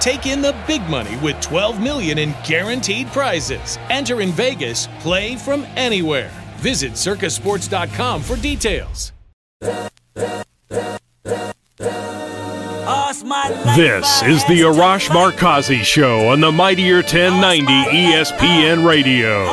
Take in the big money with 12 million in guaranteed prizes. Enter in Vegas, play from anywhere. Visit circasports.com for details. This is the Arash Markazi Show on the Mightier 1090 ESPN Radio.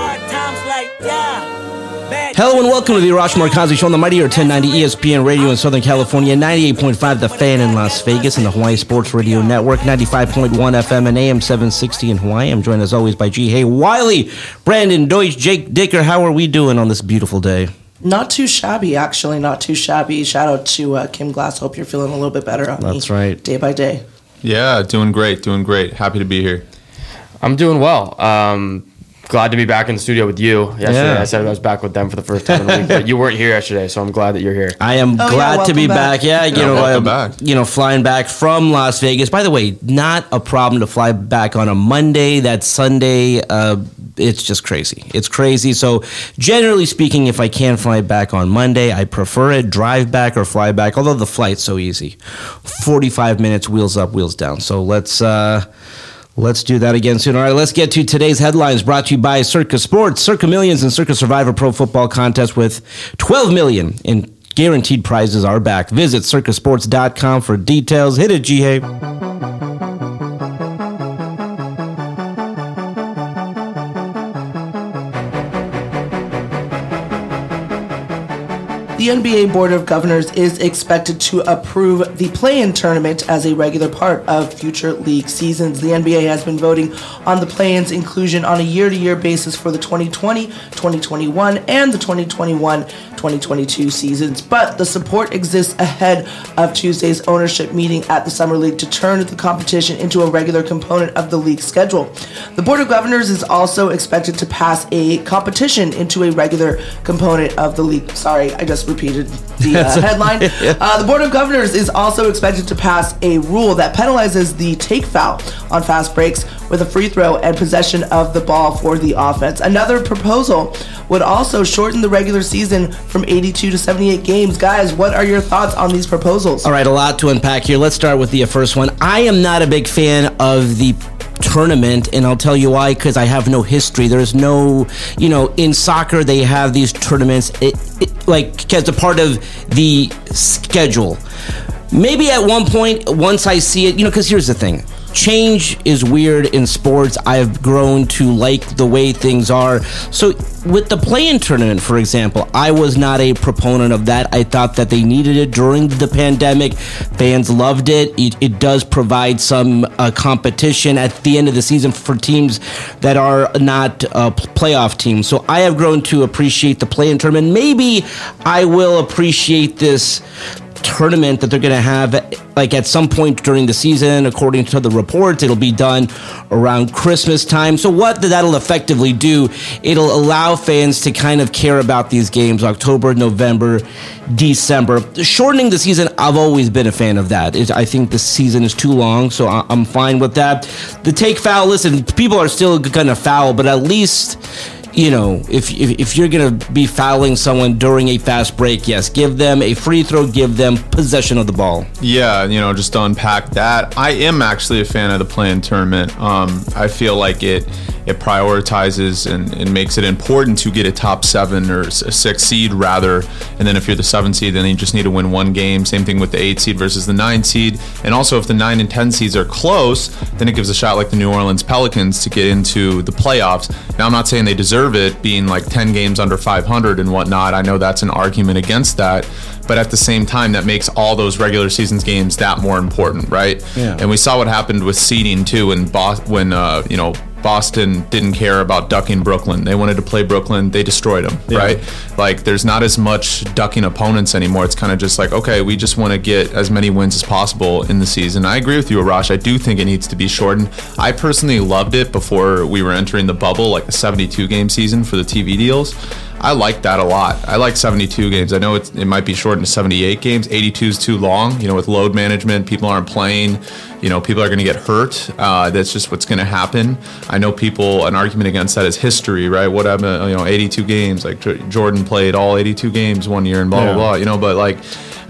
Hello and welcome to the Arash Markazi Show on the Mightier 1090 ESPN Radio in Southern California, 98.5 The Fan in Las Vegas, and the Hawaii Sports Radio Network, 95.1 FM and AM 760 in Hawaii. I'm joined as always by Ji Hae Wiley, Brandon Deutsch, Jake Dicker. How are we doing on this beautiful day? Not too shabby, actually. Not too shabby. Shout out to uh, Kim Glass. Hope you're feeling a little bit better on That's me right. day by day. Yeah, doing great, doing great. Happy to be here. I'm doing well. Um, glad to be back in the studio with you. Yesterday, Yeah. I said I was back with them for the first time in a week, but you weren't here yesterday, so I'm glad that you're here. I am Oh, yeah, glad to be back. back. Yeah, you Yeah, know, welcome uh, back. you know, flying back from Las Vegas. By the way, not a problem to fly back on a Monday. That Sunday, uh, it's just crazy. It's crazy. So, generally speaking, if I can fly back on Monday, I prefer it. Drive back or fly back. Although the flight's so easy, forty-five minutes, wheels up, wheels down. So let's. Uh, Let's do that again soon. All right, let's get to today's headlines brought to you by Circa Sports, Circa Millions, and Circa Survivor Pro Football Contest with 12 million in guaranteed prizes are back. Visit circasports.com for details. Hit it, G. The NBA Board of Governors is expected to approve the play-in tournament as a regular part of future league seasons. The NBA has been voting on the play-in's inclusion on a year-to-year basis for the 2020, 2021, and the 2021-2022 seasons, but the support exists ahead of Tuesday's ownership meeting at the Summer League to turn the competition into a regular component of the league schedule. The Board of Governors is also expected to pass a competition into a regular component of the league. Sorry, I just repeated the uh, headline. Uh, the Board of Governors is also expected to pass a rule that penalizes the take foul on fast breaks with a free throw and possession of the ball for the offense. Another proposal would also shorten the regular season from 82 to 78 games. Guys, what are your thoughts on these proposals? All right, a lot to unpack here. Let's start with the first one. I am not a big fan of the tournament and I'll tell you why because I have no history there's no you know in soccer they have these tournaments it, it, like as a part of the schedule maybe at one point once I see it you know because here's the thing change is weird in sports. I've grown to like the way things are. So with the play-in tournament for example I was not a proponent of that. I thought that they needed it during the pandemic. Fans loved it. It, it does provide some uh, competition at the end of the season for teams that are not uh, playoff teams. So I have grown to appreciate the play-in tournament. Maybe I will appreciate this tournament that they're going to have like at some point during the season according to the reports it'll be done around christmas time. So what that'll effectively do it'll allow fans to kind of care about these games. October november december. Shortening the season i've always been a fan of that. I think the season is too long so I- i'm fine with that. The take foul listen people are still going to foul but at least you know, if, if if you're gonna be fouling someone during a fast break, yes, give them a free throw, give them possession of the ball. Yeah, you know, just to unpack that, I am actually a fan of the play-in tournament. Um, I feel like it it prioritizes and, and makes it important to get a top seven or a six seed rather. And then if you're the seven seed, then you just need to win one game. Same thing with the eight seed versus the nine seed. And also, if the nine and ten seeds are close, then it gives a shot like the New Orleans Pelicans to get into the playoffs. Now, I'm not saying they deserve it being like 10 games under 500 and whatnot. I know that's an argument against that. But at the same time, that makes all those regular seasons games that more important, right? Yeah. And we saw what happened with seeding too when Bos- when uh, you know Boston didn't care about ducking Brooklyn. They wanted to play Brooklyn. They destroyed them, right? Like there's not as much ducking opponents anymore. It's kind of just like, okay, we just want to get as many wins as possible in the season. I agree with you, Arash. I do think it needs to be shortened. I personally loved it before we were entering the bubble, like a 72 game season for the TV deals. I like that a lot. I like 72 games. I know it's, it might be shortened to 78 games. 82 is too long. You know, with load management, people aren't playing. You know, people are going to get hurt. Uh, that's just what's going to happen. I know people. An argument against that is history, right? What happened? You know, 82 games. Like Jordan played all 82 games one year, and blah blah blah. You know, but like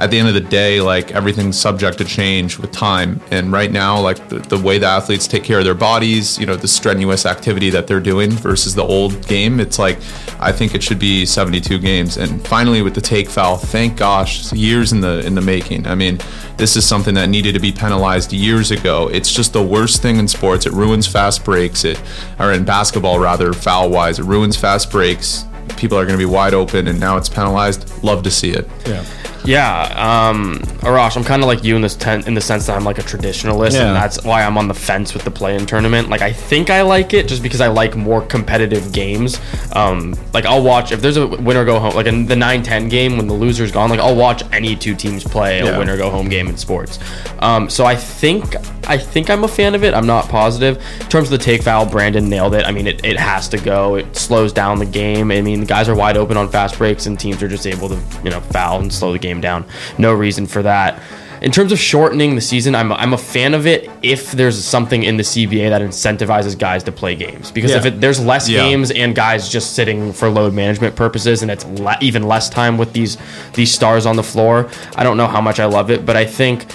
at the end of the day, like everything's subject to change with time. And right now, like the, the way the athletes take care of their bodies, you know, the strenuous activity that they're doing versus the old game, it's like I think it should be 72 games. And finally, with the take foul, thank gosh, years in the in the making. I mean, this is something that needed to be penalized years ago. It's just the worst thing in sports. It ruins fast breaks. It or in basketball rather, foul wise, it ruins fast breaks. People are going to be wide open, and now it's penalized. Love to see it. Yeah. Yeah, um, Arash, I'm kind of like you in this ten- in the sense that I'm like a traditionalist, Yeah. and that's why I'm on the fence with the play-in tournament. Like, I think I like it just because I like more competitive games. Um, like, I'll watch if there's a winner go home, like in the 9-10 game when the loser's gone. Like, I'll watch any two teams play a winner go home game in sports. Um, so I think I think I'm a fan of it. I'm not positive. In terms of the take foul, Brandon nailed it. I mean, it, it has to go. It slows down the game. I mean, the guys are wide open on fast breaks, and teams are just able to you know foul and slow the game down. No reason for that. In terms of shortening the season, I'm, I'm a fan of it if there's something in the CBA that incentivizes guys to play games. Because if it, there's less Yeah. games and guys just sitting for load management purposes, and it's le- even less time with these these stars on the floor, I don't know how much I love it. But I think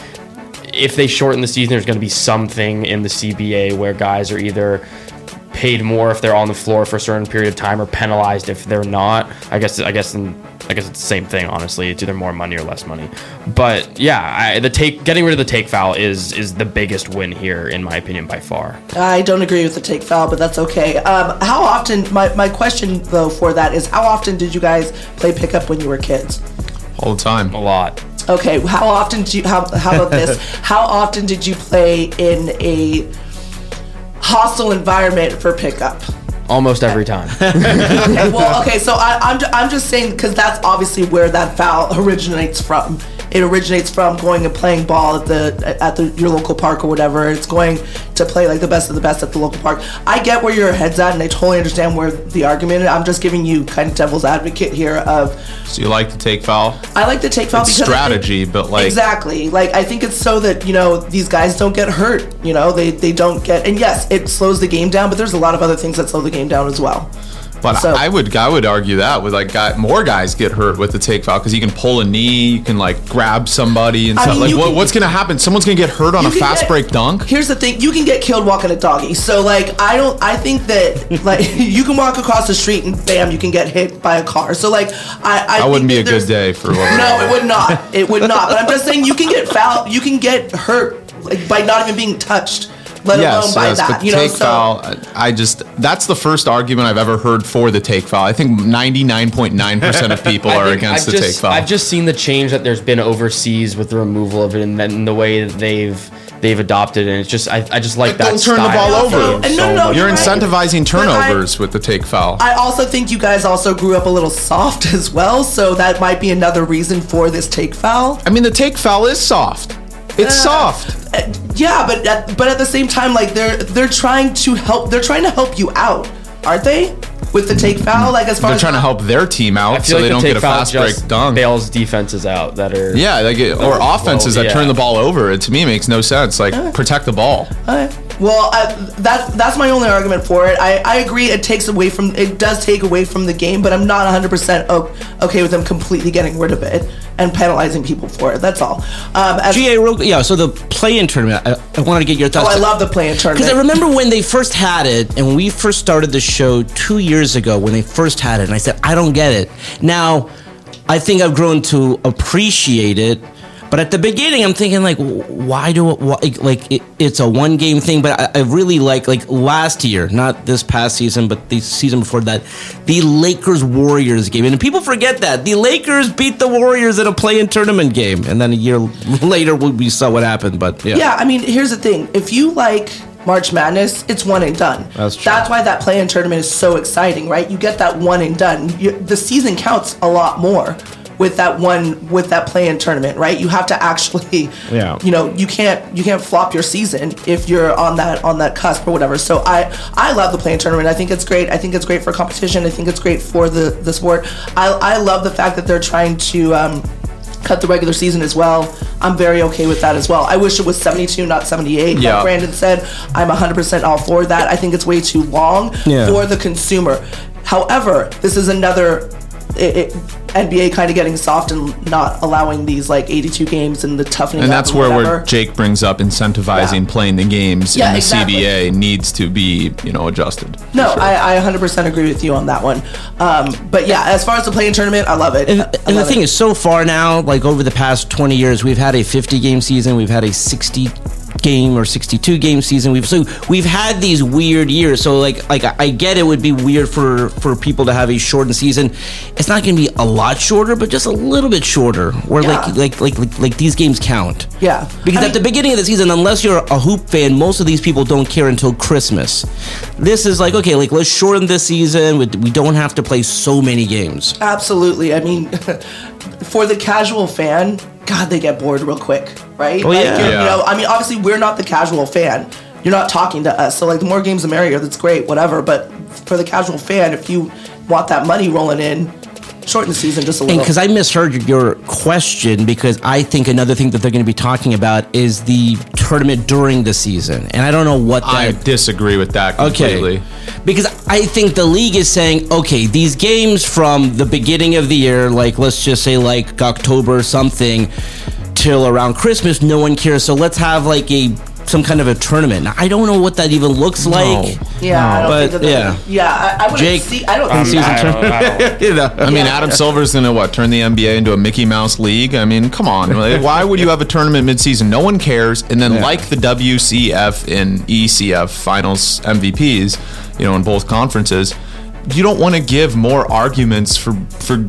if they shorten the season, there's going to be something in the CBA where guys are either paid more if they're on the floor for a certain period of time or penalized if they're not. I guess I guess in, I guess it's the same thing. Honestly, it's either more money or less money. But yeah, I, the take getting rid of the take foul is is the biggest win here in my opinion by far. I don't agree with the take foul, but that's okay. Um, how often? My, my question though for that is how often did you guys play pickup when you were kids? All the time. A lot. Okay, how often do you how how about this? how often did you play in a hostile environment for pickup? Almost every time. Okay, well, okay, so I, I'm, ju- I'm just saying because that's obviously where that foul originates from. It originates from going and playing ball at the at the your local park or whatever. It's going to play like the best of the best at the local park. I get where your head's at, and I totally understand where the argument. is. I'm just giving you kind of devil's advocate here. Of So you like to take foul? I like to take foul It's because I think- strategy, but, like- exactly. Like I think it's so that you know these guys don't get hurt. You know they they don't get and yes, it slows the game down. But there's a lot of other things that slow the game down as well. But So- I would I would argue that with like guy, more guys get hurt with the take foul because you can pull a knee, you can like grab somebody and I stuff. mean, like what, can- what's gonna happen? Someone's gonna get hurt on a fast get- break dunk. Here's the thing: you can get killed walking a doggy. So like, I don't. I think that like you can walk across the street and bam, you can get hit by a car. So like, I I That wouldn't be a good day for. No, it would not. It would not. But I'm just saying you can get foul. You can get hurt like by not even being touched, let alone Yes, by yes, that. but you know, take so foul. Uh, I just that's the first argument I've ever heard for the take foul. I think 99.9 percent of people are against I've the just, take foul. I've just seen the change that there's been overseas with the removal of it, and then the way that they've they've adopted it. And it's just I, I just like But that. don't turn the ball over. game And no, so no, much. You're right. incentivizing But I- turnovers with the take foul. I also think you guys also grew up a little soft as well. So that might be another reason for this take foul. I mean, the take foul is soft. It's uh, soft. Uh, yeah, but at, but at the same time, like they're they're trying to help. They're trying to help you out, aren't they? With the take foul, like as far They're as trying to help their team out I so feel they like don't get a foul fast break dunk. bails defenses out that are Yeah, like it, or offenses well, that yeah. turn the ball over. It, to me, makes no sense. Like protect the ball. Well, I, that that's my only argument for it. I, I agree. It takes away from it does take away from the game, but I'm not 100 percent okay with them completely getting rid of it and penalizing people for it. That's all. Um, GA, real, yeah. So the play-in tournament, I, I want to get your thoughts. oh. I love the play-in tournament. Because I remember when they first had it, and we first started the show two years ago when they first had it, and I said, I don't get it. Now, I think I've grown to appreciate it. But at the beginning, I'm thinking like, why do it? Why, like it, it's a one game thing? But I, I really like like last year, not this past season, but the season before that, the Lakers Warriors game, and people forget that the Lakers beat the Warriors in a play-in tournament game, and then a year later we we saw what happened. But yeah, Yeah, I mean, here's the thing. If you like March Madness, it's one and done. That's true. That's why that play-in tournament is so exciting, right? You get that one and done. You, the season counts a lot more with that one with that play-in tournament, right? You have to actually, Yeah. you know, you can't you can't flop your season if you're on that on that cusp or whatever. So I I love the play-in tournament. I think it's great. I think it's great for competition. I think it's great for the the sport. I I love the fact that they're trying to. Um, cut the regular season as well. I'm very okay with that as well. I wish it was 72, not 78. Yeah. Like Brandon said, I'm 100% all for that. I think it's way too long Yeah. for the consumer. However, this is another it, it, NBA kind of getting soft and not allowing these like 82 games and the toughening. And up that's where, where Jake brings up incentivizing Yeah. playing the games Yeah, in the exactly. CBA needs to be, you know, adjusted. No, I, I 100% agree with you on that one. Um, but yeah, as far as the play-in tournament, I love it. And, I and the love thing it. is, so far now, like over the past 20 years, we've had a 50 game season, we've had a 60 game or 62 game season. We've so we've had these weird years. So like like I get it would be weird for for people to have a shortened season. It's not going to be a lot shorter, but just a little bit shorter. Where Yeah. like, like like like like these games count. Yeah. Because I at the beginning of the season, unless you're a hoop fan, most of these people don't care until Christmas. This is like okay, like let's shorten this season. We don't have to play so many games. Absolutely. I mean, for the casual fan, God, they get bored real quick, right? Oh, Like, yeah. Yeah. You know, I mean, obviously, we're not the casual fan. You're not talking to us, so like the more games the merrier. That's great, whatever. But for the casual fan, if you want that money rolling in, shorten the season just a And little. because I misheard your question, because I think another thing that they're going to be talking about is the tournament during the season, and I don't know what that. I disagree with that okay, completely. because I think the league is saying, okay, these games from the beginning of the year, like let's just say like October or something, till around Christmas, no one cares. So let's have like a some kind of a tournament. Now, I don't know what that even looks like. yeah, I don't but, think yeah. yeah, I, I would Jake, see. I don't Um, think I don't- I don't- You know? I mean, Yeah. Adam Silver's gonna what turn the NBA into a Mickey Mouse league? I mean, come on. Why would you have a tournament midseason? No one cares. And then, Yeah. like the WCF and ECF finals MVPs, you know, in both conferences, you don't want to give more arguments for for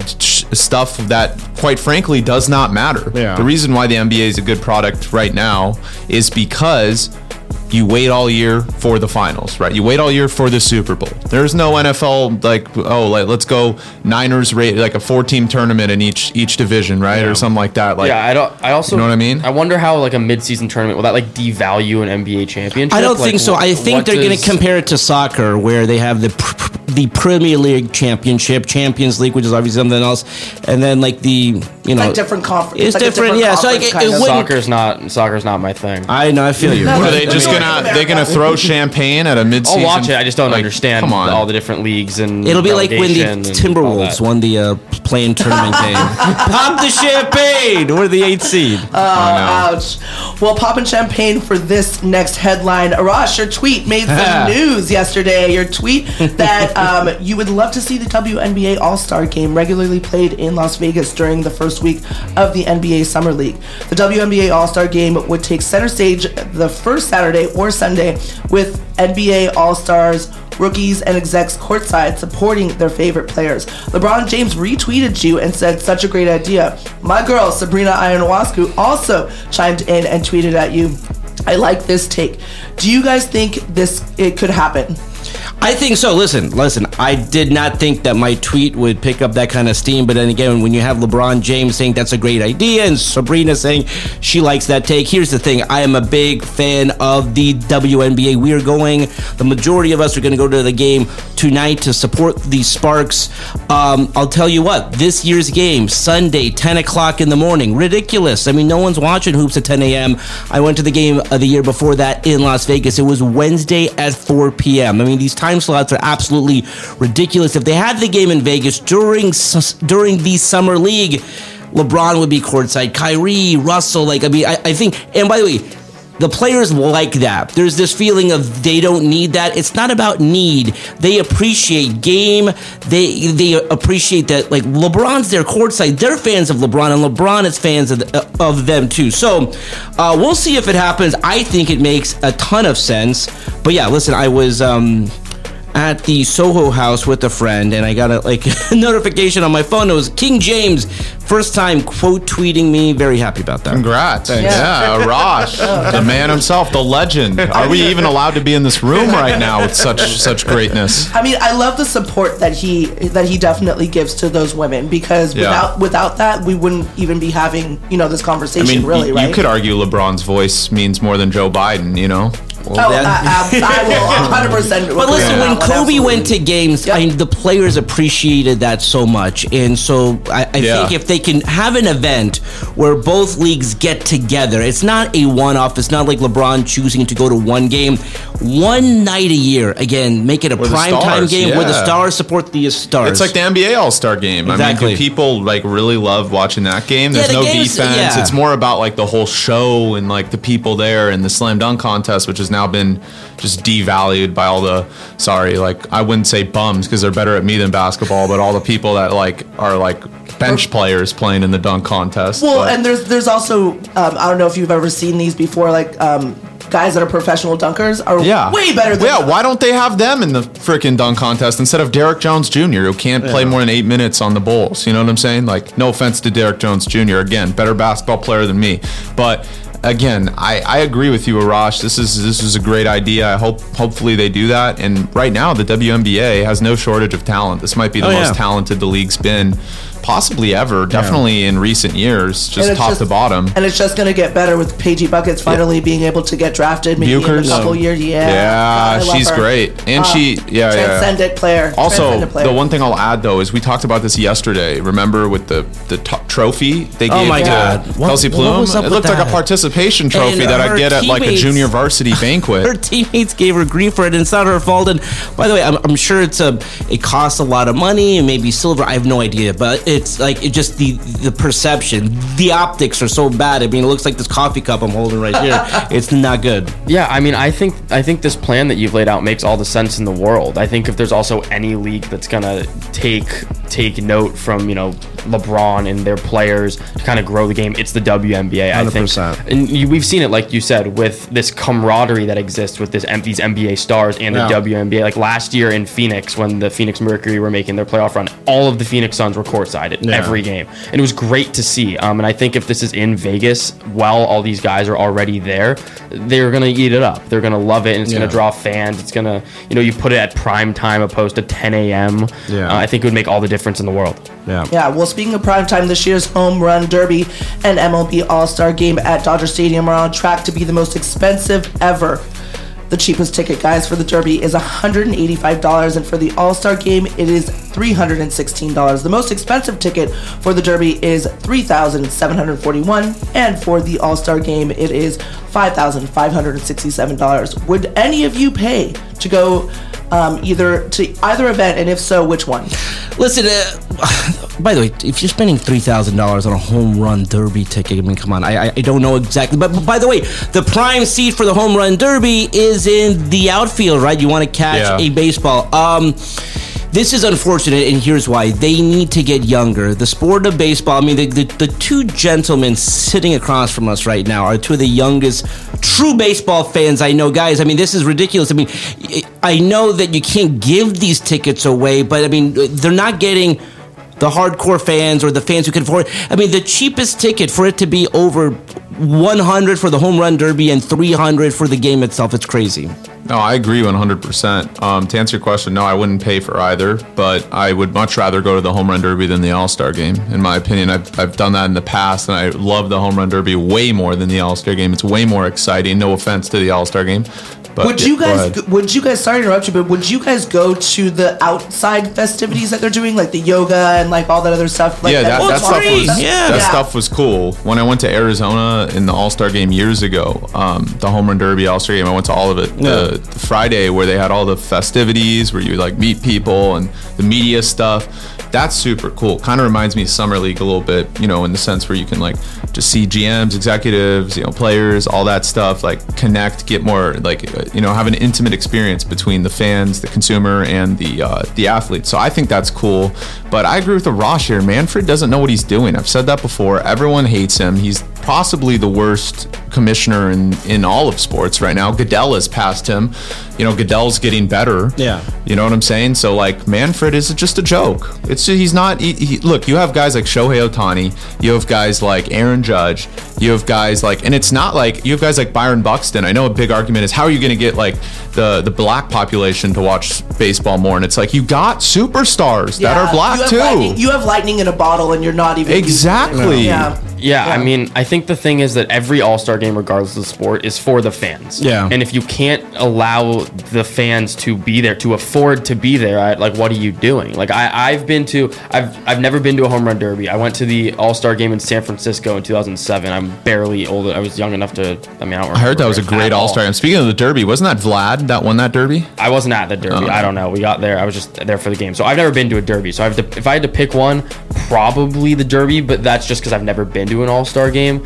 stuff that, quite frankly, does not matter. Yeah. The reason why the NBA is a good product right now is because you wait all year for the finals, right? You wait all year for the Super Bowl. There's no NFL like oh like let's go Niners rate like a four team tournament in each each division, right, or something like that. Like yeah, I don't. I also You know what I mean? I wonder how like a mid-season tournament will that like devalue an NBA championship? I don't Like, think so. I think they're going to compare it to soccer, where they have the pr- pr- the Premier League Championship, Champions League, which is obviously something else, and then like the you know like different conference. It's like different, yeah. So, like, conference it- kind it of. wouldn't- Soccer's not soccer's not my thing. I know, I feel you. No, What are they I just mean- gonna they gonna throw champagne at a midseason? I'll watch it. I just don't like, understand Come on. all the different leagues and It'll be like when the relegation and all Timberwolves won the uh, play-in tournament game. Pop the champagne. We're the eighth seed. Oh, ouch. Well, popping champagne for this next headline. Arash, your tweet made some news yesterday. Your tweet that um, you would love to see the WNBA All Star game regularly played in Las Vegas during the first week of the NBA Summer League. The WNBA All Star game would take center stage the first Saturday or Sunday with NBA All Stars rookies and execs courtside supporting their favorite players. LeBron James retweeted you and said, such a great idea. My girl, Sabrina Ionescu, also chimed in and tweeted at you. I like this take. Do you guys think this it could happen? I think so. Listen, listen. I did not think that my tweet would pick up that kind of steam, but then again, when you have LeBron James saying that's a great idea and Sabrina saying she likes that take, here's the thing: I am a big fan of the WNBA. We are going. The majority of us are going to go to the game tonight to support the Sparks. Um, I'll tell you what: this year's game, Sunday, 10 o'clock in the morning, ridiculous. I mean, no one's watching hoops at 10 a.m. I went to the game of the year before that in Las Vegas. It was Wednesday at 4 p.m. I mean, these time slots are absolutely ridiculous. If they had the game in Vegas during during the summer league, LeBron would be courtside. Kyrie, Russell, like I mean, I, I think. And by the way. The players like that. There's this feeling of they don't need that. It's not about need. They appreciate game. They they appreciate that like LeBron's their courtside. They're fans of LeBron, and LeBron is fans of, of them too. So uh, we'll see if it happens. I think it makes a ton of sense. But yeah, listen, I was um, at the Soho House with a friend, and I got a like a notification on my phone. It was King James, first time quote tweeting me. Very happy about that. Congrats. Yeah, Rosh, oh. the man himself, the legend. Are we even allowed to be in this room right now with such such greatness? I mean, I love the support that he that he definitely gives to those women because Yeah. without without that, we wouldn't even be having you know this conversation. I conversation. mean, really, y- right? you could argue LeBron's voice means more than Joe Biden, you know? Oh, that- I, I, I will 100. percent But listen, when Kobe went to games, Yep. I mean, the players appreciated that so much, and so I, I Yeah. think if they can have an event where both leagues get together, it's not a one-off. It's not like LeBron choosing to go to one game, one night a year. Again, make it a prime time game where the stars support the stars. It's like the NBA All Star Game. I Exactly. mean, people like really love watching that game? Yeah, There's the no game's- defense. yeah. It's more about like the whole show and like the people there and the slam dunk contest, which has now been just devalued by all the sorry, like I wouldn't say bums because they're better at me than basketball, but all the people that like are like bench players playing in the dunk contest. Well, But- and there's there's also um, I don't know if you've ever seen these before, like um, guys that are professional dunkers are yeah, way better than yeah. Why don't they have them in the freaking dunk contest instead of Derrick Jones Jr. who can't play more than eight minutes on the Bulls? You know what I'm saying? Like, no offense to Derrick Jones Jr. Again, better basketball player than me, but. Again, I, I agree with you, Arash. This is this is a great idea. I hope hopefully they do that. And right now, the WNBA has no shortage of talent. This might be the Oh, most yeah. talented the league's been, possibly ever. Definitely in recent years, just top just- to bottom. And it's just going to get better with Paigey Buckets finally being able to get drafted maybe in a couple years. Yeah, Yeah, God, she's her. great. And Uh, she- yeah, yeah. transcendent player. Also, transcendent player. the one thing I'll add though is we talked about this yesterday. Remember with the the t- trophy they Oh gave my to God. What- Kelsey what Plum? was up it with looked like a participation trophy And that I her get at like a junior varsity banquet. her teammates gave her grief for it, and it's not her fault. And by the way, I'm, I'm sure it's a it costs a lot of money and maybe silver. I have no idea, but it's like it just the the perception, the optics are so bad. I mean, it looks like this coffee cup I'm holding right here. it's not good. Yeah, I mean, I think I think this plan that you've laid out makes all the sense in the world. I think if there's also any league that's gonna take take note from you know LeBron and their players to kind of grow the game, it's the WNBA. I think, 100%. and you, we've seen it, like you said, with this camaraderie that exists with this these NBA stars and the Yeah. WNBA. Like last year in Phoenix, when the Phoenix Mercury were making their playoff run, all of the Phoenix Suns were courtside at Yeah. every game, and it was great to see. Um, and I think if this is in Vegas, while all these guys are already there, they're gonna eat it up. They're gonna love it, and it's Yeah. gonna draw fans. It's gonna, you know, you put it at prime time opposed to 10 a.m. Yeah. Uh, I think it would make all the difference in the world. Yeah. Yeah, well, speaking of prime time, this year's Home Run Derby and MLB All Star Game at Dodger Stadium are on track to be the most expensive ever. The cheapest ticket, guys, for the Derby is $185, and for the All Star Game, it is $316. The most expensive ticket for the Derby is 3,741, and for the All Star Game, it is $5,567. Would any of you pay to go um, either to either event, and if so, which one? Listen, uh, by the way, if you're spending three thousand dollars on a home run derby ticket, I mean, come on, I, I I don't know exactly, but, but by the way, the prime seat for the home run derby is in the outfield, right? You want to catch Yeah. a baseball. Um, this is unfortunate, and here's why: they need to get younger. The sport of baseball. I mean, the, the the two gentlemen sitting across from us right now are two of the youngest true baseball fans I know, guys. I mean, this is ridiculous. I mean, I know that you can't give these tickets away, but I mean, they're not getting the hardcore fans or the fans who can afford. I mean, the cheapest ticket for it to be over 100 for the home run derby and 300 for the game itself. It's crazy. No, I agree 100%. Um, to answer your question, no, I wouldn't pay for either, but I would much rather go to the home run derby than the All Star game. In my opinion, I've, I've done that in the past, and I love the home run derby way more than the All Star game. It's way more exciting. No offense to the All Star game. But Would yeah, you guys? Would you guys? Sorry to interrupt you, but would you guys go to the outside festivities that they're doing, like the yoga and like all that other stuff? Like yeah, that, Oh, that stuff was Yeah. that Yeah. stuff was cool. When I went to Arizona in the All Star game years ago, um, the Home Run Derby All Star game, I went to all of it. The, the Friday where they had all the festivities, where you like meet people and the media stuff. That's super cool. Kind of reminds me of Summer League a little bit, you know, in the sense where you can like just see GMs, executives, you know, players, all that stuff. Like connect, get more like uh, you know, have an intimate experience between the fans, the consumer, and the uh, the athlete. So I think that's cool. But I agree with the Rosh here. Manfred doesn't know what he's doing. I've said that before. Everyone hates him. He's possibly the worst commissioner in, in all of sports right now. Goodell has passed him. You know, Goodell's getting better. Yeah. You know what I'm saying? So like Manfred is just a joke. It's he's not. He, he, look, you have guys like Shohei Ohtani. You have guys like Aaron Judge. You have guys like, and it's not like you have guys like Byron Buxton. I know a big argument is how are you going to get like the the black population to watch baseball more? And it's like you got superstars that are black you too. Lightning, you have lightning in a bottle, and you're not even using it. Exactly. Yeah. Yeah, I mean, I think the thing is that every All Star game, regardless of the sport, is for the fans. Yeah. And if you can't allow the fans to be there, to afford to be there, I, like, what are you doing? Like, I, I've been to, I've, I've never been to a home run derby. I went to the All Star game in San Francisco in 2007. I'm barely old. I was young enough to. I mean, I don't. I heard that was a great at all. Star. And speaking of the Derby, wasn't that Vlad that won that Derby? I wasn't at the Derby. Oh. I don't know. We got there. I was just there for the game. So I've never been to a Derby. So I have to, if I had to pick one, probably the Derby. But that's just because I've never been to an All Star game.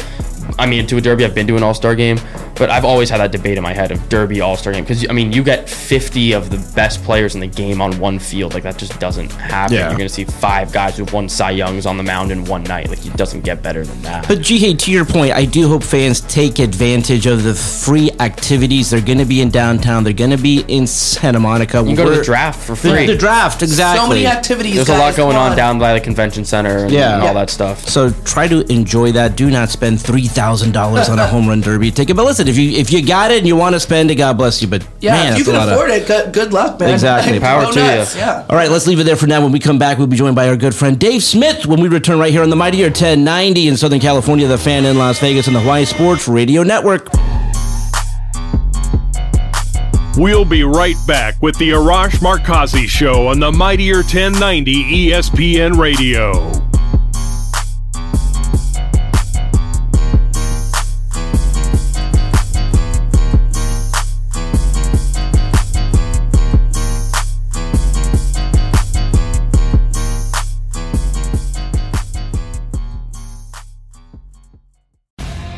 I mean, to a Derby, I've been to an All Star game, but I've always had that debate in my head of Derby All Star game because I mean, you get 50 of the best players in the game on one field. Like that just doesn't happen. Yeah. You're gonna see five guys who've won Cy Youngs on the mound in one night. Like it doesn't get better than that. But GH, to your point, I do hope fans take advantage of the free activities. They're going to be in downtown. They're going to be in Santa Monica. you can go to the draft for free. the draft, exactly. So many activities. There's a lot going come on down by the convention center and, Yeah. and all Yeah. that stuff. So try to enjoy that. Do not spend three thousand dollars on a home run derby ticket. But listen, if you if you got it and you want to spend it, God bless you. But Yeah, man, if you can afford of. it, good, good luck, man. Exactly. Power to nuts, you. Yeah. All right, let's leave it there for now. When we come back, we'll be joined by our good friend Dave Smith when we return right here on the Mighty Mightier 1090 in Southern California, the fan in Las Vegas, and the Hawaii Sports Radio Network. We'll be right back with the Arash Markazi Show on the Mightier 1090 ESPN Radio.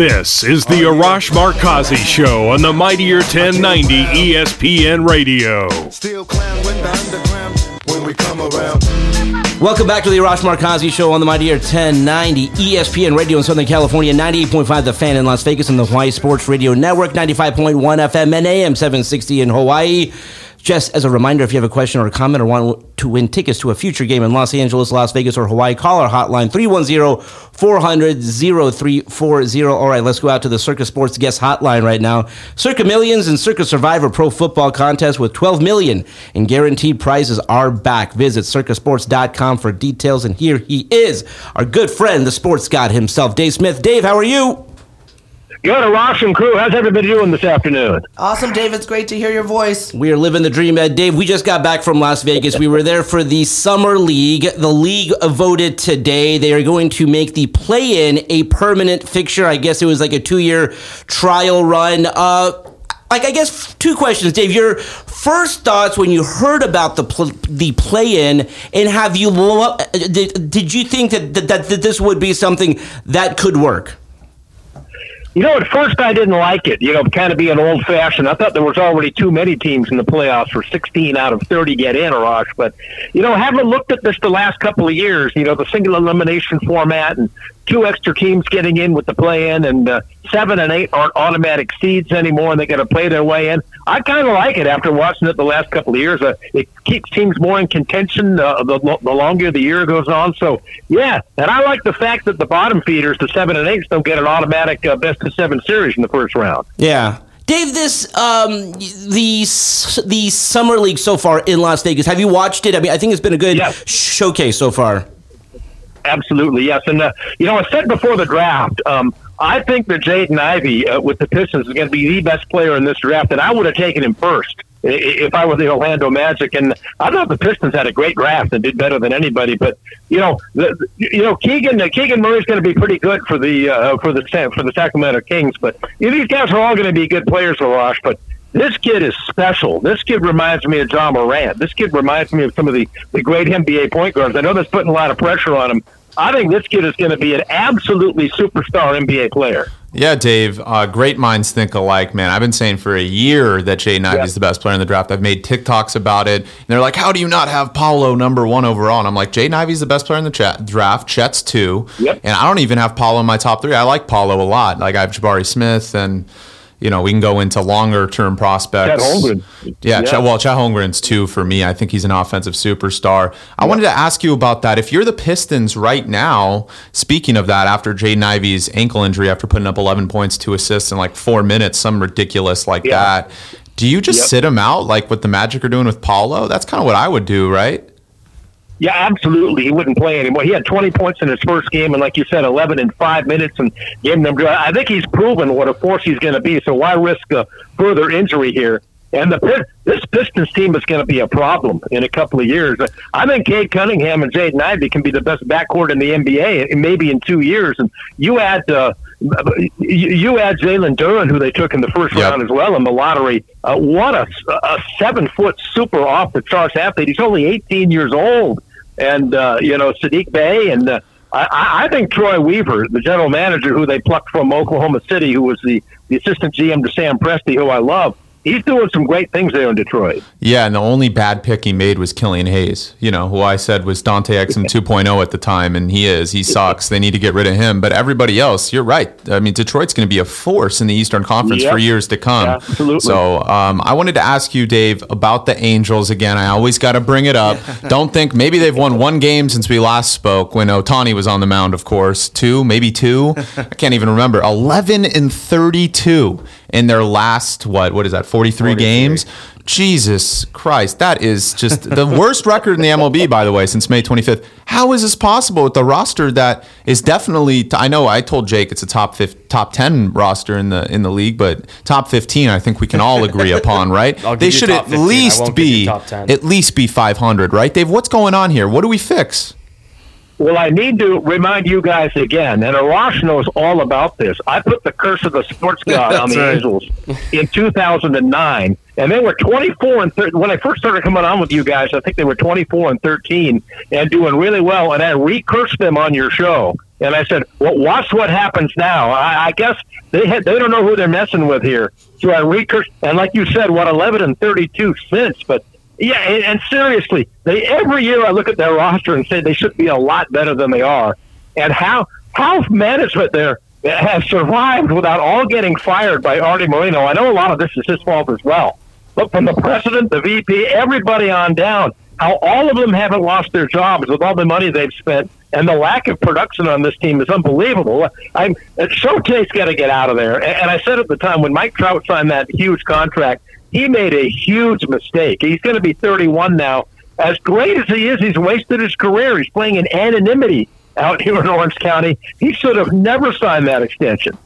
This is the Arash Markazi Show on the Mightier 1090 ESPN Radio. Still clown with the underground when we come around. Welcome back to the Arash Markazi Show on the Mightier 1090 ESPN Radio in Southern California, 98.5 The Fan in Las Vegas, and the Hawaii Sports Radio Network, 95.1 FM and AM 760 in Hawaii. Just as a reminder, if you have a question or a comment or want to win tickets to a future game in Los Angeles, Las Vegas, or Hawaii, call our hotline 310 400 0340. All right, let's go out to the Circa Sports guest hotline right now. Circa Millions and Circa Survivor Pro Football Contest with 12 million in guaranteed prizes are back. Visit circasports.com for details. And here he is, our good friend, the sports god himself, Dave Smith. Dave, how are you? Good, Ross and crew. How's everybody doing this afternoon? Awesome, Dave. It's great to hear your voice. We are living the dream, Ed. Dave, we just got back from Las Vegas. We were there for the Summer League. The league voted today. They are going to make the play in a permanent fixture. I guess it was like a two year trial run. Uh, like I guess two questions, Dave. Your first thoughts when you heard about the pl- the play in, and have you lo- did, did you think that, that that that this would be something that could work? You know, at first I didn't like it, you know, kind of being old fashioned. I thought there was already too many teams in the playoffs for 16 out of 30 get in, Ross. But, you know, having looked at this the last couple of years, you know, the single elimination format and two extra teams getting in with the play in and uh, seven and eight aren't automatic seeds anymore and they got to play their way in. I kind of like it after watching it the last couple of years. Uh, it keeps teams more in contention uh, the, the longer the year goes on. So, yeah, and I like the fact that the bottom feeders, the seven and eights, don't get an automatic uh, best of seven series in the first round. Yeah. Dave, this um the the summer league so far in Las Vegas. Have you watched it? I mean, I think it's been a good Yeah. showcase so far. Absolutely, yes. And, uh, you know, I said before the draft, um, I think that Jaden Ivey uh, with the Pistons is going to be the best player in this draft, and I would have taken him first if I were the Orlando Magic. And I thought the Pistons had a great draft and did better than anybody. But you know, the, you know, Keegan uh, Keegan Murray's going to be pretty good for the uh, for the for the Sacramento Kings. But you know, these guys are all going to be good players, Arash. But this kid is special. This kid reminds me of Ja Morant. This kid reminds me of some of the, the great NBA point guards. I know that's putting a lot of pressure on him. I think this kid is going to be an absolutely superstar NBA player. Yeah, Dave. Uh, great minds think alike, man. I've been saying for a year that Jay Yeah. is the best player in the draft. I've made TikToks about it. And they're like, "How do you not have Paolo number one overall?" And I'm like, "Jaden Ivey's the best player in the chat draft. Chet's two, Yep. and I don't even have Paolo in my top three. I like Paolo a lot. Like I have Jabari Smith, and you know we can go into longer term prospects. Holmgren. Yeah, Yeah. Chet, well, Chet Holmgren's two for me. I think he's an offensive superstar. I wanted to ask you about that. If you're the Pistons right now, speaking of that, after Jaden Ivey's ankle injury, after putting up 11 points, two assists in like four minutes, some ridiculous like Yeah. that, do you just Yep. sit him out like what the Magic are doing with Paolo? That's kind of what I would do, right? Yeah, absolutely. He wouldn't play anymore. He had 20 points in his first game, and like you said, 11 in five minutes, and gave them. I think he's proven what a force he's going to be. So why risk a further injury here? And the this Pistons team is going to be a problem in a couple of years. I think Cade Cunningham and Jaden Ivey can be the best backcourt in the NBA, maybe in two years. And you add uh, you- you add Jalen Duren, who they took in the first Yep. round as well in the lottery. Uh, what a, a seven foot super off the charts athlete. He's only 18 years old and uh, you know Sadiq Bey, and uh, I- I, I think Troy Weaver, the general manager who they plucked from Oklahoma City, who was the, the assistant GM to Sam Presti, who I love. He's doing some great things there in Detroit. Yeah, and the only bad pick he made was Killian Hayes, you know, who I said was Dante Exum 2.0 at the time, and he is. He sucks. They need to get rid of him. But everybody else, you're right. I mean, Detroit's going to be a force in the Eastern Conference Yep. for years to come. Absolutely. So um, I wanted to ask you, Dave, about the Angels again. I always got to bring it up. Don't think maybe they've won one game since we last spoke when Ohtani was on the mound, of course. Two, maybe two. I can't even remember. 11 and 32 in their last, what, what is that, 43, games? Jesus Christ, that is just the worst record in the MLB, by the way, since May 25th. How is this possible with the roster that is definitely? I know I told Jake it's a top 5, top 10 roster in the in the league, but top 15, I think we can all agree upon, right? They should at 15. Least won't give you be at least be 500, right? Dave, what's going on here? What do we fix? Well, I need to remind you guys again, and Arash knows all about this. I put the curse of the sports god on the right. Angels in 2009, and they were 24 and 13. When I first started coming on with you guys, I think they were 24 and 13 and doing really well. And I recursed them on your show, and I said, "Well, watch what happens now." I, I guess they had, they don't know who they're messing with here. So I recursed, and like you said, what 11 and 32 since, but. Yeah, and, and seriously, they every year I look at their roster and say they should be a lot better than they are, and how how management there has survived without all getting fired by Arte Moreno. I know a lot of this is his fault as well, but from the president, the VP, everybody on down, how all of them haven't lost their jobs with all the money they've spent. And the lack of production on this team is unbelievable. I'm Showta's got to get out of there. And I said at the time when Mike Trout signed that huge contract, he made a huge mistake. He's going to be 31 now. As great as he is, he's wasted his career. He's playing in anonymity out here in Orange County. He should have never signed that extension.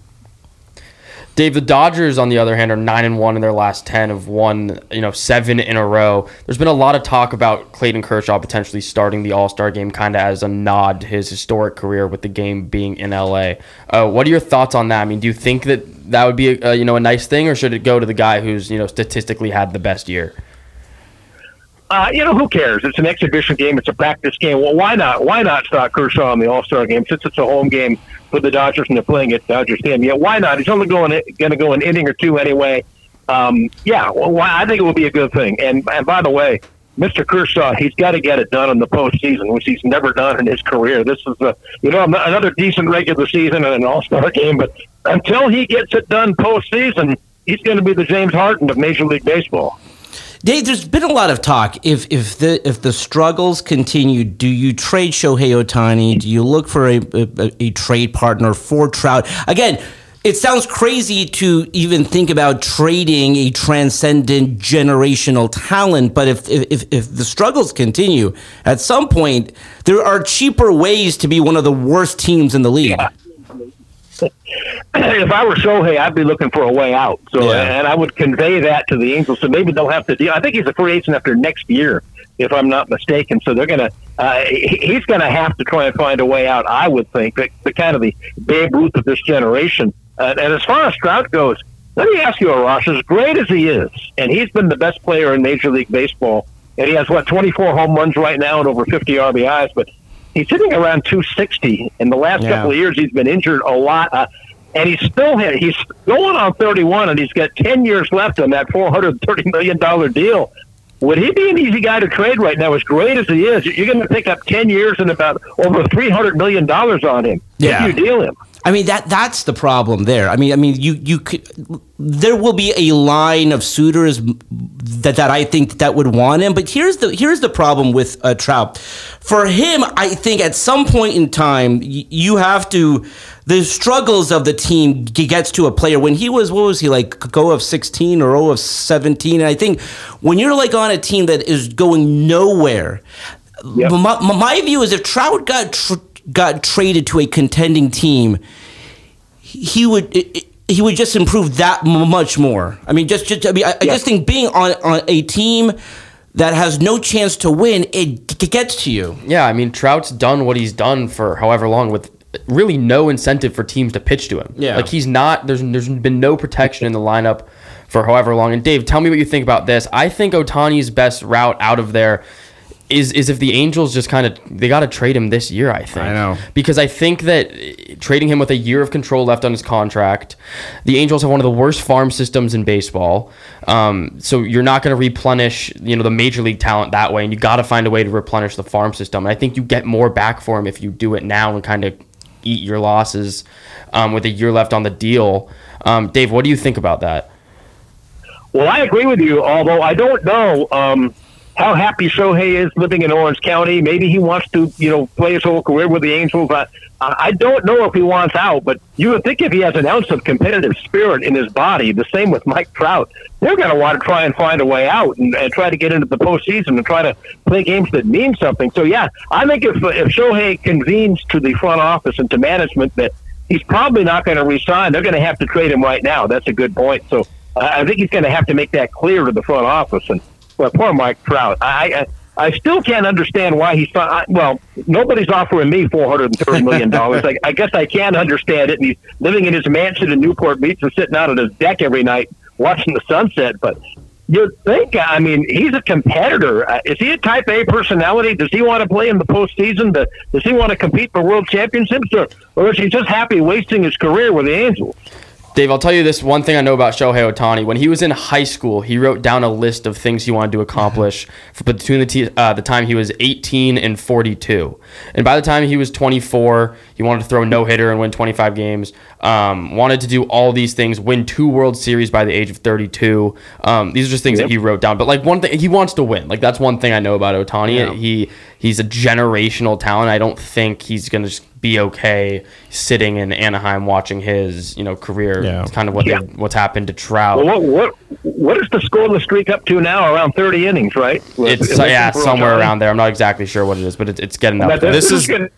Dave, the Dodgers, on the other hand, are nine and one in their last ten, have won you know seven in a row. There's been a lot of talk about Clayton Kershaw potentially starting the All Star game, kind of as a nod to his historic career with the game being in LA. Uh, what are your thoughts on that? I mean, do you think that that would be a, you know a nice thing, or should it go to the guy who's you know statistically had the best year? Uh, you know, who cares? It's an exhibition game. It's a practice game. Well, why not? Why not start Kershaw in the All Star game since it's a home game for the Dodgers and they're playing at Dodger Stadium? Yeah, why not? He's only going going to go an inning or two anyway. Um, yeah, well, I think it will be a good thing. And and by the way, Mr. Kershaw, he's got to get it done in the postseason, which he's never done in his career. This is a you know another decent regular season and an All Star game, but until he gets it done postseason, he's going to be the James Harden of Major League Baseball. Dave, there's been a lot of talk. If if the if the struggles continue, do you trade Shohei Ohtani? Do you look for a, a, a trade partner for Trout? Again, it sounds crazy to even think about trading a transcendent generational talent, but if if, if the struggles continue, at some point there are cheaper ways to be one of the worst teams in the league. If I were Shohei, I'd be looking for a way out. So, Yeah. and I would convey that to the Angels. So maybe they'll have to deal. I think he's a free agent after next year, if I'm not mistaken. So they're gonna, uh, he's gonna have to try and find a way out. I would think. The, the kind of the Babe Ruth of this generation. Uh, and as far as Trout goes, let me ask you, Arash. As great as he is, and he's been the best player in Major League Baseball, and he has what 24 home runs right now and over 50 RBIs, but. He's sitting around 260. In the last Yeah. couple of years, he's been injured a lot. Uh, and he's still hit. He's going on 31, and he's got 10 years left on that 430 million dollar deal. Would he be an easy guy to trade right now? As great as he is, you're going to pick up 10 years and about over 300 million dollars on him Yeah. if you deal him. I mean that that's the problem there. I mean, I mean you you could there will be a line of suitors that that I think that would want him, but here's the here's the problem with uh, Trout. For him, I think at some point in time y- you have to the struggles of the team gets to a player when he was what was he like go of 16 or 0 of 17 and I think when you're like on a team that is going nowhere Yep. my, my- my view is if Trout got tr- got traded to a contending team, he would it, it- he would just improve that much more. I mean, just, just I mean, I, I just think being on on a team that has no chance to win, it g- gets to you. Yeah, I mean Trout's done what he's done for however long with really no incentive for teams to pitch to him. Yeah. Like he's not there's there's been no protection in the lineup for however long. And Dave, tell me what you think about this. I think Ohtani's best route out of there is is if the Angels just kind of they got to trade him this year, I think. I know. Because I think that trading him with a year of control left on his contract, the Angels have one of the worst farm systems in baseball. Um, so you're not going to replenish, you know, the major league talent that way, and you got to find a way to replenish the farm system. And I think you get more back for him if you do it now and kind of eat your losses um, with a year left on the deal. Um, Dave, what do you think about that? Well, I agree with you, although I don't know um, how happy Shohei is living in Orange County. Maybe he wants to, you know, play his whole career with the Angels. I, I don't know if he wants out, but you would think if he has an ounce of competitive spirit in his body, the same with Mike Trout, they're going to want to try and find a way out and, and try to get into the postseason and try to play games that mean something. So, yeah, I think if, if Shohei convenes to the front office and to management that he's probably not going to resign, they're going to have to trade him right now. That's a good point. So, I think he's going to have to make that clear to the front office. And well, poor Mike Trout. I I, I still can't understand why he's I, well. Nobody's offering me four hundred and thirty million dollars. I, I guess I can understand it. And he's living in his mansion in Newport Beach and sitting out on his deck every night watching the sunset. But you'd think, I mean, he's a competitor. Uh, is he a Type A personality? Does he want to play in the postseason? Does, does he want to compete for world championships, or, or is he just happy wasting his career with the Angels? Dave, I'll tell you this one thing I know about Shohei Ohtani. When he was in high school, he wrote down a list of things he wanted to accomplish for between the, t- uh, the time he was 18 and 42. And by the time he was 24, he wanted to throw a no hitter and win 25 games. Um, wanted to do all these things, win two World Series by the age of 32. Um, these are just things that he wrote down. But like one thing, he wants to win. Like that's one thing I know about Ohtani. He he's a generational talent. I don't think he's gonna just be okay sitting in Anaheim watching his you know career. Yeah. It's kind of what Yeah. they- what's happened to Trout. Well, what what what is the scoreless streak up to now? Around thirty innings, right? it's Listen yeah, somewhere around there. I'm not exactly sure what it is, but it, it's getting up But there. this, This is, is- gonna,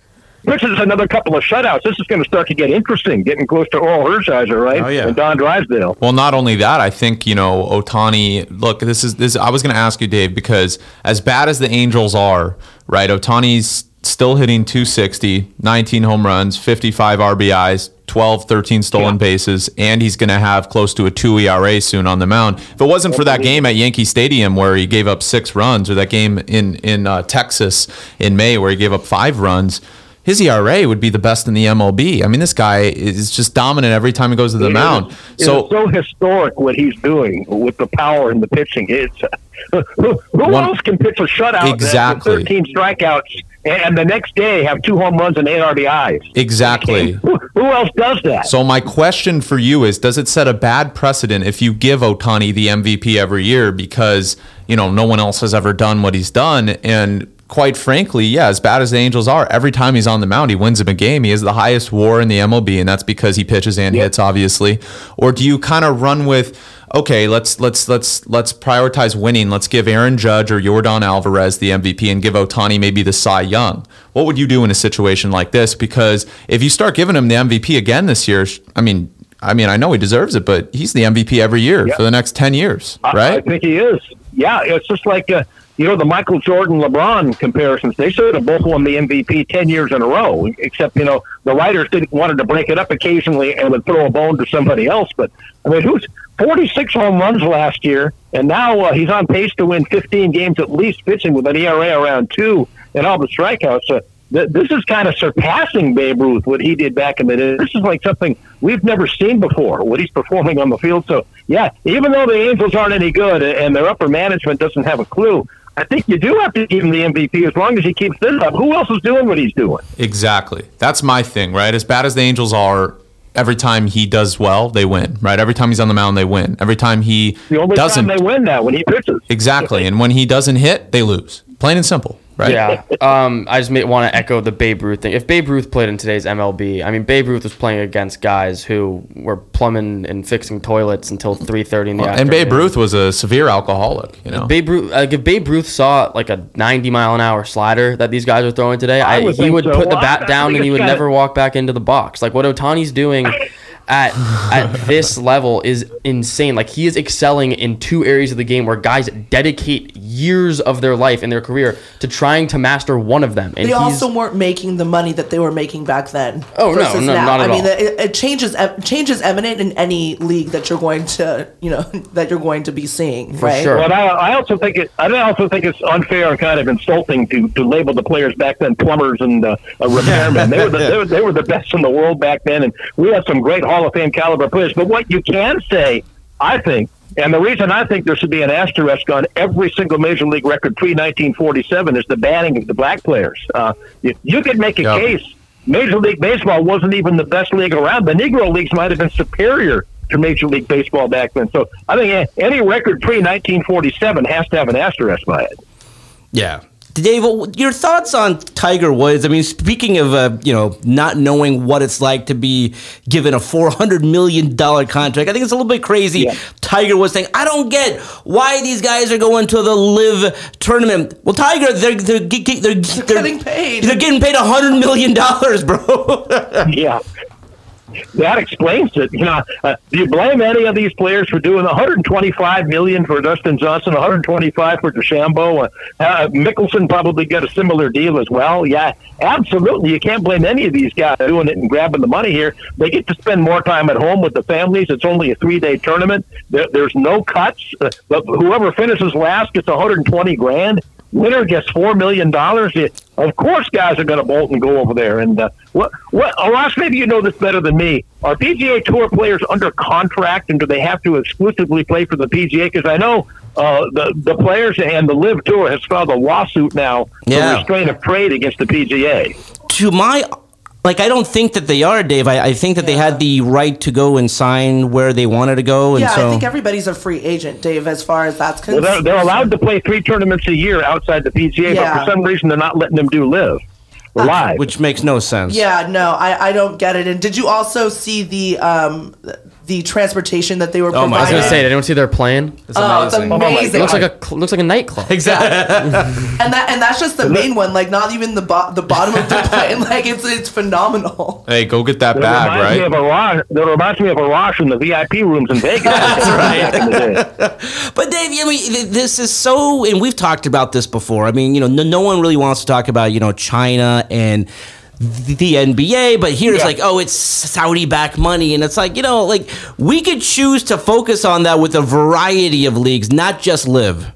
this is another couple of shutouts. This is going to start to get interesting, getting close to Orel Hershiser, right? Oh, yeah. And Don Drysdale. Well, not only that, I think you know Ohtani. Look, this is this. I was going to ask you, Dave, because as bad as the Angels are, right? Ohtani's still hitting 260, 19 home runs, 55 RBIs, 12, 13 stolen Yeah. bases, and he's going to have close to a two ERA soon on the mound. If it wasn't for that game at Yankee Stadium where he gave up six runs, or that game in in uh, Texas in May where he gave up five runs. His ERA would be the best in the MLB. I mean, this guy is just dominant every time he goes to the mound. It is So so historic what he's doing with the power and the pitching. It's who, who One- else can pitch a shutout Exactly. 13 strikeouts and the next day have two home runs and eight RBIs? exactly. Who, who else does that? So my question for you is: Does it set a bad precedent if you give Ohtani the MVP every year because you know no one else has ever done what he's done? And quite frankly, yeah, as bad as the Angels are, every time he's on the mound, he wins him a game. He has the highest WAR in the MLB, and that's because he pitches and hits, obviously. Or do you kind of run with? Okay, let's let's let's let's prioritize winning. Let's give Aaron Judge or Yordan Alvarez the MVP and give Ohtani maybe the Cy Young. What would you do in a situation like this? Because if you start giving him the MVP again this year, I mean, I mean, I know he deserves it, but he's the MVP every year for the next ten years, I- right? I, think he is. Yeah, it's just like uh, you know the Michael Jordan LeBron comparisons. They should have both won the MVP ten years in a row. Except you know the writers didn't wanted to break it up occasionally and would throw a bone to somebody else. But I mean, who's forty six home runs last year, and now uh, he's on pace to win fifteen games at least, pitching with an ERA around two and all the strikeouts. Uh, th- this is kind of surpassing Babe Ruth what he did back in the day. This is like something we've never seen before. What he's performing on the field. So yeah, even though the Angels aren't any good and their upper management doesn't have a clue, I think you do have to give him the MVP as long as he keeps this up. Who else is doing what he's doing? Exactly. That's my thing, right? As bad as the Angels are, every time he does well, they win, right? Every time he's on the mound, they win. Every time he The only doesn't, time they win now when he pitches. exactly. And when he doesn't hit, they lose. Plain and simple, right? Yeah. Um, I just want to echo the Babe Ruth thing. If Babe Ruth played in today's MLB, I mean, Babe Ruth was playing against guys who were plumbing and fixing toilets until 3:30 in the afternoon. And Babe Ruth was a severe alcoholic, you know. Babe Ruth, like if Babe Ruth saw like a 90 mile an hour slider that these guys are throwing today, I I, would he would so. put the Well, I- I bat down and he would kinda- never walk back into the box. Like what Ohtani's doing at at this level is insane. Like he is excelling in two areas of the game where guys dedicate years of their life and their career to trying to master one of them. And They also weren't making the money that they were making back then. Oh, no, no, now. not at all. I mean, it, it changes. Change is eminent in any league that you're going to, you know, that you're going to be seeing. right? sure. But I, I also think it. I also think it's unfair and kind of insulting to, to label the players back then plumbers and uh, uh, repairmen. they were the they were, they were the best in the world back then, and we had some great Hall of Fame caliber players. But what you can say, I think, and the reason I think there should be an asterisk on every single major league record pre 1947 is the banning of the black players. Uh, you, you could make a Yeah. case. Major League Baseball wasn't even the best league around. The Negro leagues might have been superior to Major League Baseball back then. So I think any record pre 1947 has to have an asterisk by it. Yeah. Dave, your thoughts on Tiger Woods? I mean, speaking of uh, you know not knowing what it's like to be given a four hundred million dollar contract, I think it's a little bit crazy. Yeah. Tiger was saying, "I don't get why these guys are going to the LIV tournament." Well, Tiger, they're they're, ge- ge- they're, they're getting paid. They're getting paid hundred million dollars, bro. yeah. That explains it. You know, uh, do you blame any of these players for doing 125 million for Dustin Johnson, 125 for DeChambeau? Uh, uh, Mickelson probably got a similar deal as well. Yeah, absolutely. You can't blame any of these guys doing it and grabbing the money here. They get to spend more time at home with the families. It's only a three-day tournament. There, there's no cuts. Uh, whoever finishes last gets 120 grand. Winner gets four million dollars. Of course, guys are going to bolt and go over there. And uh, what? What? Ross, maybe you know this better than me. Are PGA Tour players under contract, and do they have to exclusively play for the PGA? Because I know uh, the the players and the LIV Tour has filed a lawsuit now Yeah. for restraint of trade against the PGA. to my like I don't think that they are, Dave. I, I think that they had the right to go and sign where they wanted to go, and Yeah, so I think everybody's a free agent, Dave, as far as that's Well, concerned. they're, they're allowed to play three tournaments a year outside the PGA, Yeah. but for some reason they're not letting them do Live or Live. which makes no sense. Yeah, no, I, I don't get it. And did you also see the um the transportation that they were Oh providing? my I was gonna say, did anyone see their plane? Oh, it's oh It amazing. looks like a cl- looks like a nightclub. exactly. and that and that's just the main one. Like not even the bo- the bottom of the plane. Like it's it's phenomenal. Hey, go get that That bag, reminds me right? of Arash. That reminds me of Arash in the VIP rooms in Vegas. That's right. But Dave, I mean, th- this is so, and we've talked about this before. I mean, you know, no, no one really wants to talk about you know China and the, the NBA, but here it's Yeah. like, oh, it's Saudi back money, and it's like you know, like we could choose to focus on that with a variety of leagues, not just LIV.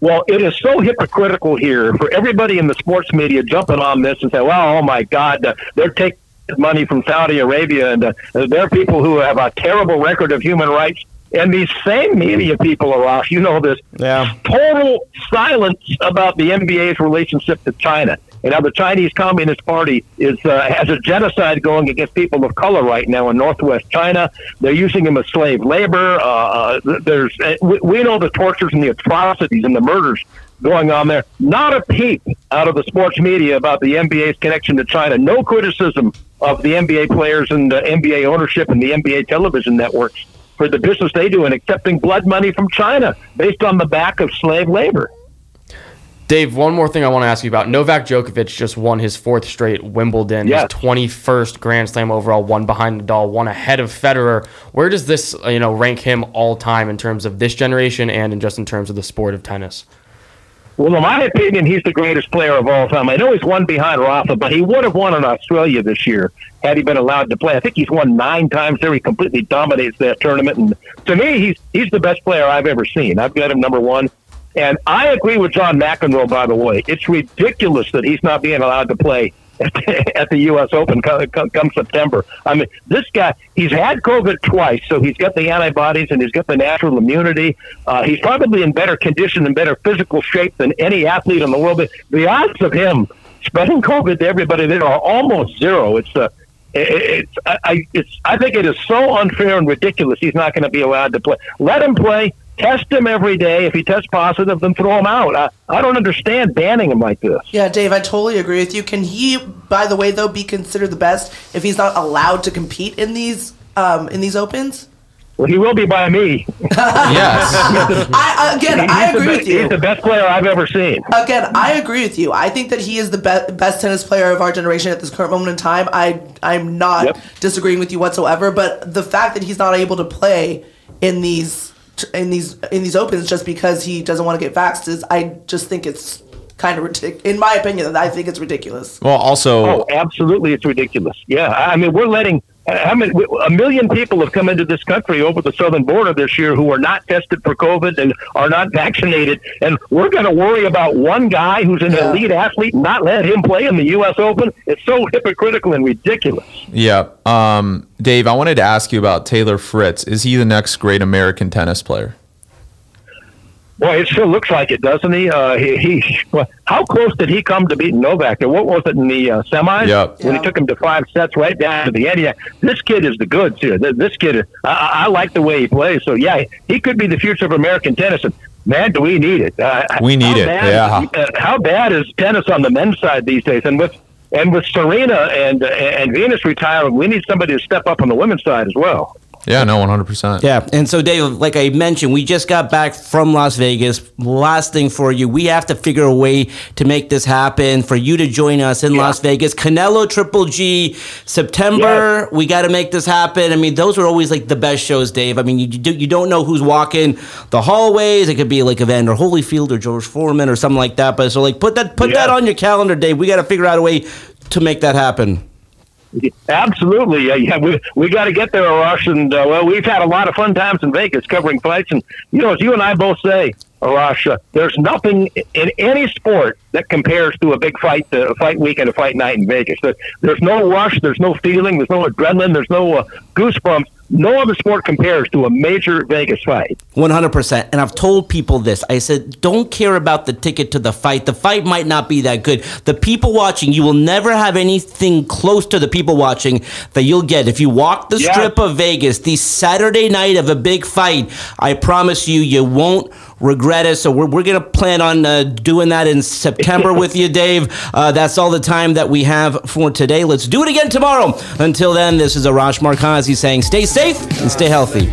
Well, it is so hypocritical here for everybody in the sports media jumping on this and say, "Well, oh my God, uh, they're taking money from Saudi Arabia, and uh, there are people who have a terrible record of human rights." And these same media people, Arash, you know this, Yeah. total silence about the NBA's relationship to China. Now the Chinese Communist Party is uh, has a genocide going against people of color right now in northwest China. They're using them as slave labor. Uh, uh, there's uh, we, we know the tortures and the atrocities and the murders going on there. Not a peep out of the sports media about the NBA's connection to China. No criticism of the NBA players and the NBA ownership and the NBA television networks for the business they do in accepting blood money from China based on the back of slave labor. Dave, one more thing I want to ask you about. Novak Djokovic just won his fourth straight Wimbledon, Yes. his 21st Grand Slam overall, one behind Nadal, one ahead of Federer. Where does this, uh, you know, rank him all time in terms of this generation and in just in terms of the sport of tennis? Well, in my opinion, he's the greatest player of all time. I know he's one behind Rafa, but he would have won in Australia this year had he been allowed to play. I think he's won nine times there. He completely dominates that tournament, and to me, he's he's the best player I've ever seen. I've got him number one, and I agree with John McEnroe. By the way, it's ridiculous that he's not being allowed to play at the, at the U.S. Open come, come, come September. I mean, this guy, he's had COVID twice, so he's got the antibodies and he's got the natural immunity. Uh, he's probably in better condition and better physical shape than any athlete in the world. But the odds of him spreading COVID to everybody there are almost zero. It's uh, it's I it's I think it is so unfair and ridiculous. He's not going to be allowed to play. Let him play. Test him every day. If he tests positive, then throw him out. I, I don't understand banning him like this. Yeah, Dave, I totally agree with you. Can he, by the way, though, be considered the best if he's not allowed to compete in these um, in these opens? Well, he will be by me. Yes. I again, I He's the agree be- with you. He's the best player I've ever seen. Again, I agree with you. I think that he is the be- best tennis player of our generation at this current moment in time. I I'm not Yep. disagreeing with you whatsoever. But the fact that he's not able to play in these in these in these opens just because he doesn't want to get vaxxed is I just think it's kind of ridiculous. In my opinion, I think it's ridiculous. well, also, Oh, absolutely, it's ridiculous. Yeah, I mean, we're letting. I mean, a million people have come into this country over the southern border this year who are not tested for COVID and are not vaccinated, and we're going to worry about one guy who's an Yeah. elite athlete and not let him play in the U.S. Open. It's so hypocritical and ridiculous. yeah. Um, Dave, I wanted to ask you about Taylor Fritz. Is he the next great American tennis player? Boy, it sure looks like it, doesn't he? Uh, he, he well, how close did he come to beating Novak? And what was it in the uh, semis? Yep. When Yeah. he took him to five sets right down to the end. Yeah, this kid is the goods here. Th- This kid, is, I, I I like the way he plays. So yeah, he could be the future of American tennis. And man, do we need it? Uh, We need it, bad- yeah. uh, how bad is tennis on the men's side these days? And with and with Serena and and Venus retiring, we need somebody to step up on the women's side as well. Yeah, no, 100%. Yeah, and so Dave, like I mentioned, we just got back from Las Vegas. Last thing for you, we have to figure a way to make this happen for you to join us in Las Vegas. Canelo Triple G, September. We got to make this happen. I mean, those are always like the best shows, Dave. I mean, you do, you don't know who's walking the hallways. It could be like Evander Holyfield or George Foreman or something like that. But so like put that put that on your calendar, Dave. We got to figure out a way to make that happen. Absolutely, yeah, yeah. We we got to get there, Arash, and uh, well, we've had a lot of fun times in Vegas covering fights, and you know, as you and I both say, Arash, uh, there's nothing in any sport that compares to a big fight, uh, a fight week and a fight night in Vegas. There, there's no rush, there's no feeling, there's no adrenaline, there's no uh, goosebumps. No other sport compares to a major Vegas fight. 100%. And I've told people this. I said, don't care about the ticket to the fight. The fight might not be that good. The people watching, you will never have anything close to the people watching that you'll get. If you walk the Yeah. strip of Vegas, the Saturday night of a big fight, I promise you, you won't regret it. So we're, we're going to plan on uh, doing that in September with you, Dave. Uh, that's all the time that we have for today. Let's do it again tomorrow. Until then, this is Arash Markazi saying stay safe and stay healthy.